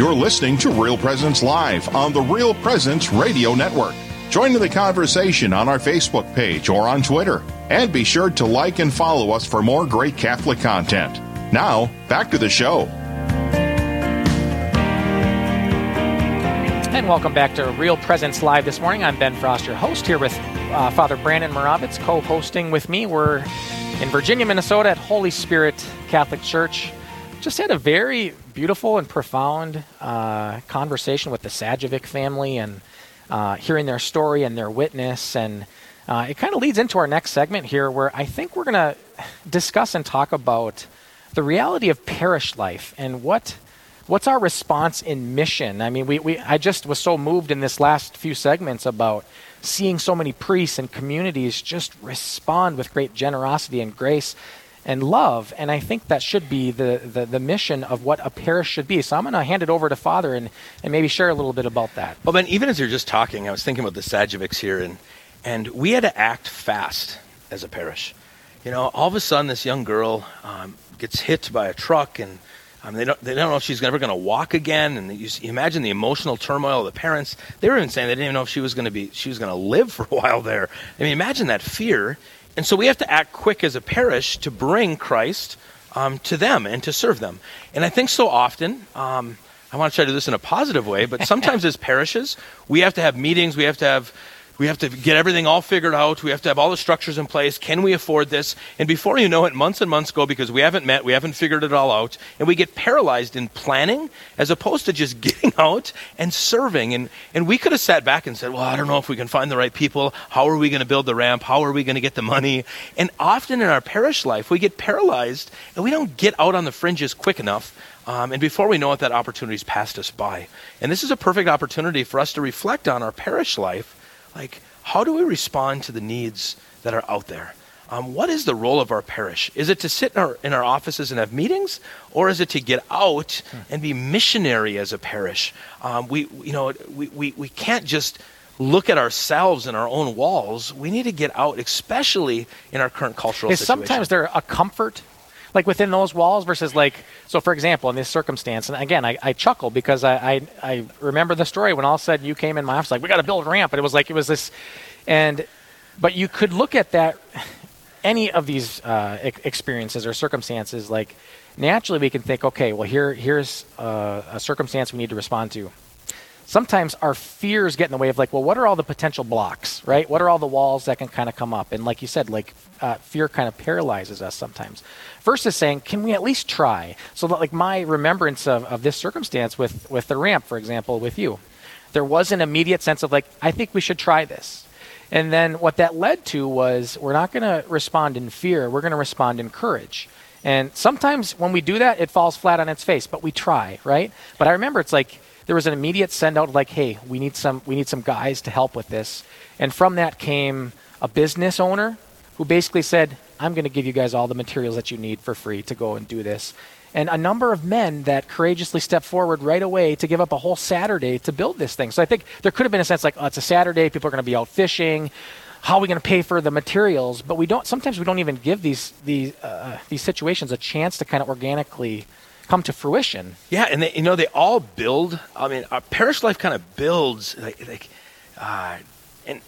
You're listening to Real Presence Live on the Real Presence Radio Network. Join in the conversation on our Facebook page or on Twitter. And be sure to like and follow us for more great Catholic content. Now, back to the show. And welcome back to Real Presence Live this morning. I'm Ben Frost, your host, here with uh, Father Brandon Moravitz, co hosting with me. We're in Virginia, Minnesota at Holy Spirit Catholic Church. Just had a very beautiful and profound uh, conversation with the Sajovic family and uh, hearing their story and their witness. And uh, it kind of leads into our next segment here where I think we're going to discuss and talk about the reality of parish life and what what's our response in mission? I mean, we, we I just was so moved in this last few segments about seeing so many priests and communities just respond with great generosity and grace and love. And I think that should be the, the, the mission of what a parish should be. So I'm going to hand it over to Father and, and maybe share a little bit about that. Well, Ben, even as you're just talking, I was thinking about the Sajovics here, and, and we had to act fast as a parish. You know, all of a sudden, this young girl um, gets hit by a truck and um, they, don't, they don't know if she's ever going to walk again, and you, you, imagine the emotional turmoil of the parents. They were even saying they didn't even know if she was going to be she was going to live for a while there. I mean, imagine that fear. And so we have to act quick as a parish to bring Christ um, to them and to serve them. And I think so often. Um, I want to try to do this in a positive way, but sometimes as parishes, we have to have meetings, we have to have we have to get everything all figured out. We have to have all the structures in place. Can we afford this? And before you know it, months and months go because we haven't met, we haven't figured it all out, and we get paralyzed in planning as opposed to just getting out and serving. And, and we could have sat back and said, Well, I don't know if we can find the right people. How are we going to build the ramp? How are we going to get the money? And often in our parish life, we get paralyzed and we don't get out on the fringes quick enough. Um, and before we know it, that opportunity's passed us by. And this is a perfect opportunity for us to reflect on our parish life like, how do we respond to the needs that are out there? Um, what is the role of our parish? Is it to sit in our, in our offices and have meetings, or is it to get out and be missionary as a parish? Um, we, you know, we, we, we can't just look at ourselves and our own walls. We need to get out, especially in our current cultural is situation. Sometimes there a comfort like within those walls versus like so for example in this circumstance and again i, I chuckle because I, I, I remember the story when all of a sudden you came in my office like we got to build a ramp and it was like it was this and but you could look at that any of these uh, experiences or circumstances like naturally we can think okay well here here's uh, a circumstance we need to respond to sometimes our fears get in the way of like, well, what are all the potential blocks, right? What are all the walls that can kind of come up? And like you said, like uh, fear kind of paralyzes us sometimes. Versus saying, can we at least try? So that, like my remembrance of, of this circumstance with with the ramp, for example, with you, there was an immediate sense of like, I think we should try this. And then what that led to was we're not going to respond in fear. We're going to respond in courage. And sometimes when we do that, it falls flat on its face, but we try, right? But I remember it's like there was an immediate send out like, hey, we need some we need some guys to help with this. And from that came a business owner who basically said, I'm going to give you guys all the materials that you need for free to go and do this. And a number of men that courageously stepped forward right away to give up a whole Saturday to build this thing. So I think there could have been a sense like, oh, it's a Saturday, people are going to be out fishing. How are we going to pay for the materials? But we don't. Sometimes we don't even give these these uh, these situations a chance to kind of organically come to fruition. Yeah, and they, you know they all build. I mean, our parish life kind of builds like, like uh, and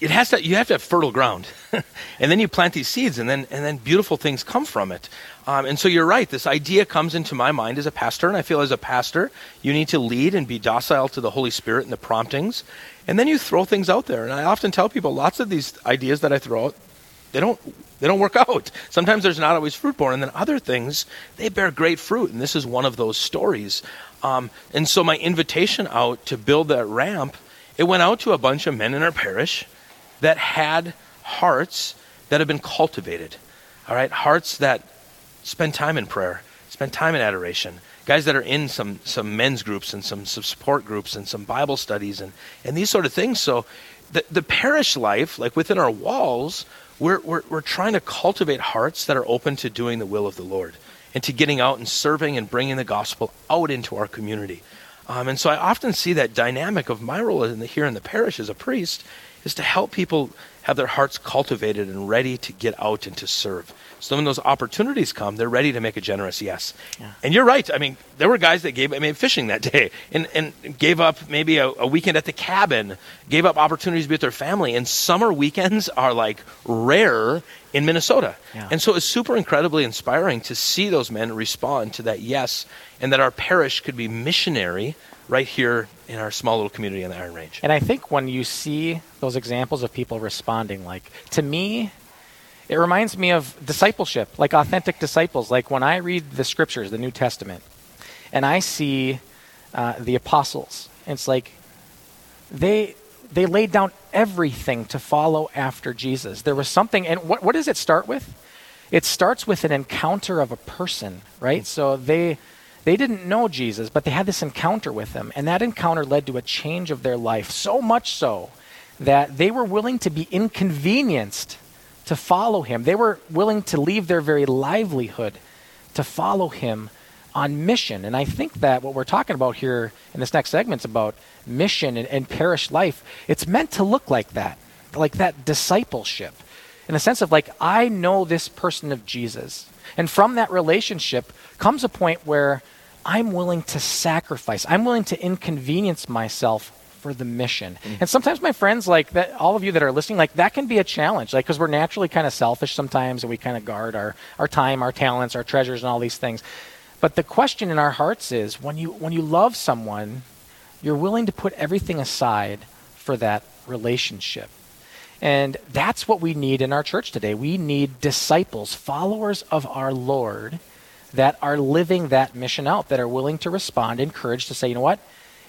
it has to. You have to have fertile ground, and then you plant these seeds, and then and then beautiful things come from it. Um, and so you're right. This idea comes into my mind as a pastor, and I feel as a pastor, you need to lead and be docile to the Holy Spirit and the promptings, and then you throw things out there. And I often tell people, lots of these ideas that I throw out, they don't they don't work out. Sometimes there's not always fruit born, and then other things they bear great fruit, and this is one of those stories. Um, and so my invitation out to build that ramp, it went out to a bunch of men in our parish that had hearts that have been cultivated. All right, hearts that spend time in prayer, spend time in adoration. Guys that are in some some men's groups and some, some support groups and some Bible studies and and these sort of things. So the the parish life, like within our walls we're, we're, we're trying to cultivate hearts that are open to doing the will of the Lord and to getting out and serving and bringing the gospel out into our community. Um, and so I often see that dynamic of my role in the, here in the parish as a priest is to help people have their hearts cultivated and ready to get out and to serve. So when those opportunities come, they're ready to make a generous yes. Yeah. And you're right. I mean, there were guys that gave, I mean, fishing that day and, and gave up maybe a, a weekend at the cabin, gave up opportunities to be with their family. And summer weekends are like rare in Minnesota. Yeah. And so it's super incredibly inspiring to see those men respond to that yes and that our parish could be missionary right here in our small little community on the Iron Range. And I think when you see those examples of people like to me, it reminds me of discipleship, like authentic disciples. Like when I read the scriptures, the New Testament, and I see uh, the apostles, it's like they they laid down everything to follow after Jesus. There was something, and what, what does it start with? It starts with an encounter of a person, right? So they they didn't know Jesus, but they had this encounter with him. And that encounter led to a change of their life, so much so that they were willing to be inconvenienced to follow him. They were willing to leave their very livelihood to follow him on mission. And I think that what we're talking about here in this next segment is about mission and, and parish life. It's meant to look like that, like that discipleship, in the sense of like, I know this person of Jesus. And from that relationship comes a point where I'm willing to sacrifice. I'm willing to inconvenience myself for the mission. Mm. And sometimes my friends, like that, all of you that are listening, like that can be a challenge, like because we're naturally kind of selfish sometimes, and we kind of guard our our time, our talents, our treasures, and all these things. But the question in our hearts is, when you when you love someone, you're willing to put everything aside for that relationship. And that's what we need in our church today. We need disciples, followers of our Lord that are living that mission out, that are willing to respond, encouraged to say, you know what?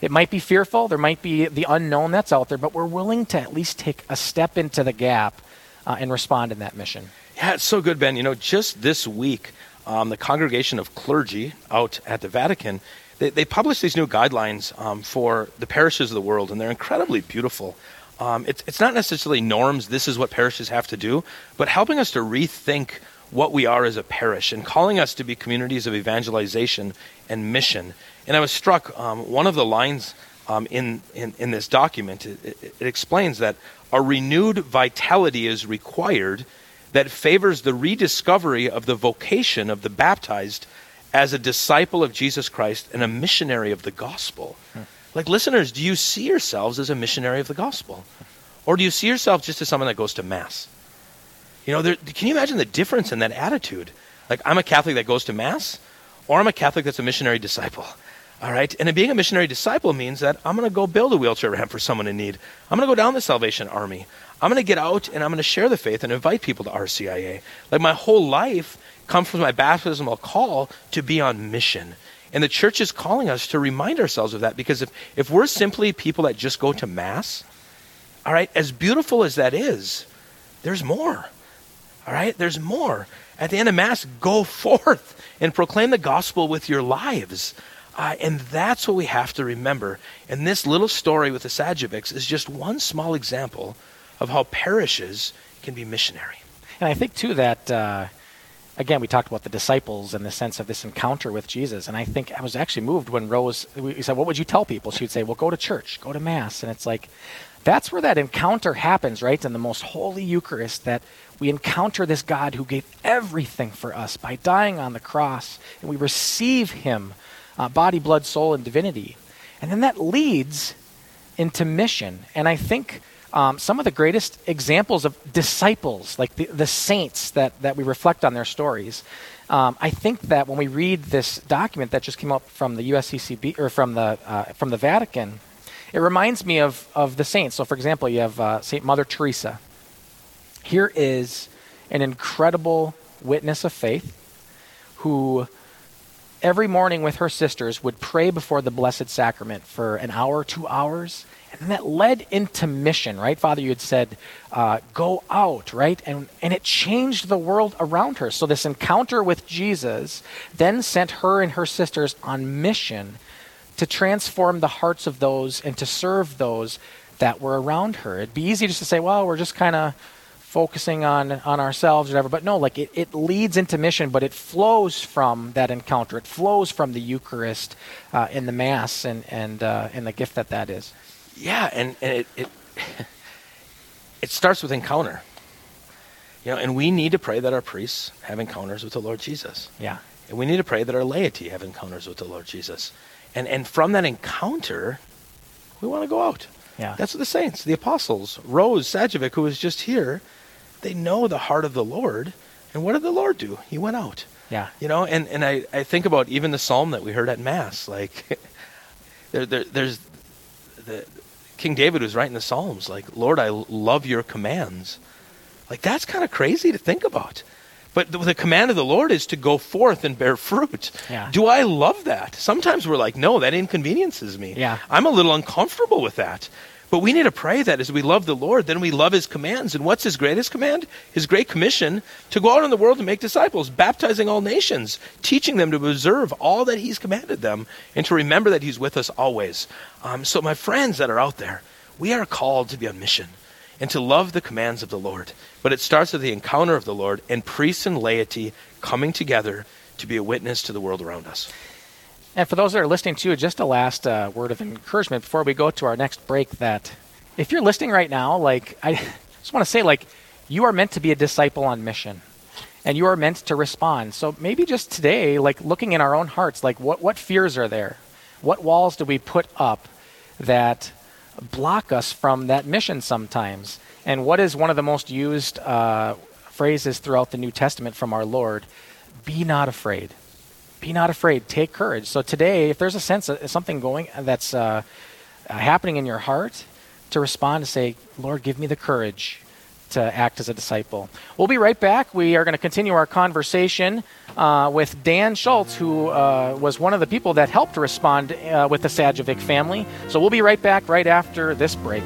It might be fearful, there might be the unknown that's out there, but we're willing to at least take a step into the gap uh, and respond in that mission. Yeah, it's so good, Ben. You know, just this week, um, the Congregation of Clergy out at the Vatican, they, they published these new guidelines um, for the parishes of the world, and they're incredibly beautiful. Um, it's, it's not necessarily norms, this is what parishes have to do, but helping us to rethink what we are as a parish and calling us to be communities of evangelization and mission. And I was struck, um, one of the lines um, in, in, in, this document, it, it, it explains that a renewed vitality is required that favors the rediscovery of the vocation of the baptized as a disciple of Jesus Christ and a missionary of the gospel. Hmm. Like, listeners, do you see yourselves as a missionary of the gospel? Or do you see yourself just as someone that goes to Mass? You know, there, can you imagine the difference in that attitude? Like, I'm a Catholic that goes to Mass, or I'm a Catholic that's a missionary disciple. All right? And being a missionary disciple means that I'm going to go build a wheelchair ramp for someone in need. I'm going to go down the Salvation Army. I'm going to get out and I'm going to share the faith and invite people to RCIA. Like, my whole life comes from my baptismal call to be on mission. And the church is calling us to remind ourselves of that because if, if we're simply people that just go to Mass, all right, as beautiful as that is, there's more. All right? There's more. At the end of Mass, go forth and proclaim the gospel with your lives. Uh, and that's what we have to remember. And this little story with the Sajovics is just one small example of how parishes can be missionary. And I think, too, that, uh, again, we talked about the disciples and the sense of this encounter with Jesus. And I think I was actually moved when Rose, we said, What would you tell people? She would say, Well, go to church, go to Mass. And it's like, that's where that encounter happens, right? In the most holy Eucharist, that we encounter this God who gave everything for us by dying on the cross, and we receive Him, uh, body, blood, soul, and divinity. And then that leads into mission. And I think um, some of the greatest examples of disciples, like the, the saints that, that we reflect on their stories, um, I think that when we read this document that just came up from the USCCB or from the uh, from the Vatican, it reminds me of of the saints. So, for example, you have uh, Saint Mother Teresa, here is an incredible witness of faith who every morning with her sisters would pray before the Blessed Sacrament for an hour, two hours. And that led into mission, right? Father, you had said, uh, go out, right? And, and it changed the world around her. So this encounter with Jesus then sent her and her sisters on mission to transform the hearts of those and to serve those that were around her. It'd be easy just to say, well, we're just kind of focusing on on ourselves or whatever but no like it, it leads into mission but it flows from that encounter it flows from the eucharist uh, in the mass and and uh, and the gift that that is yeah and, and it, it it starts with encounter. You know, and we need to pray that our priests have encounters with the Lord Jesus. Yeah. And we need to pray that our laity have encounters with the Lord Jesus. And and from that encounter, we want to go out. Yeah. That's what the saints, the apostles, Rose Sajovic, who was just here, they know the heart of the Lord. And what did the Lord do? He went out. Yeah. You know, and, and I, I think about even the psalm that we heard at Mass. Like, there, there, there's the King David was writing the Psalms, like, Lord, I love your commands. Like, that's kind of crazy to think about. But the, the, command of the Lord is to go forth and bear fruit. Yeah. Do I love that? Sometimes we're like, no, that inconveniences me. Yeah. I'm a little uncomfortable with that. But we need to pray that as we love the Lord, then we love his commands. And what's his greatest command? His great commission to go out in the world and make disciples, baptizing all nations, teaching them to observe all that he's commanded them, and to remember that he's with us always. Um, so, my friends that are out there, we are called to be on mission and to love the commands of the Lord. But it starts with the encounter of the Lord and priests and laity coming together to be a witness to the world around us. And for those that are listening to, just a last uh, word of encouragement before we go to our next break. That if you're listening right now, like I just want to say, like you are meant to be a disciple on mission, and you are meant to respond. So maybe just today, like looking in our own hearts, like what what fears are there, what walls do we put up that block us from that mission sometimes, and what is one of the most used uh, phrases throughout the New Testament from our Lord? Be not afraid be not afraid. Take courage. So today if there's a sense of something going that's uh, happening in your heart to respond to say lord give me the courage to act as a disciple. We'll be right back. We are going to continue our conversation uh, with dan schultz who uh, was one of the people that helped respond uh, with the sajovic family. So we'll be right back right after this break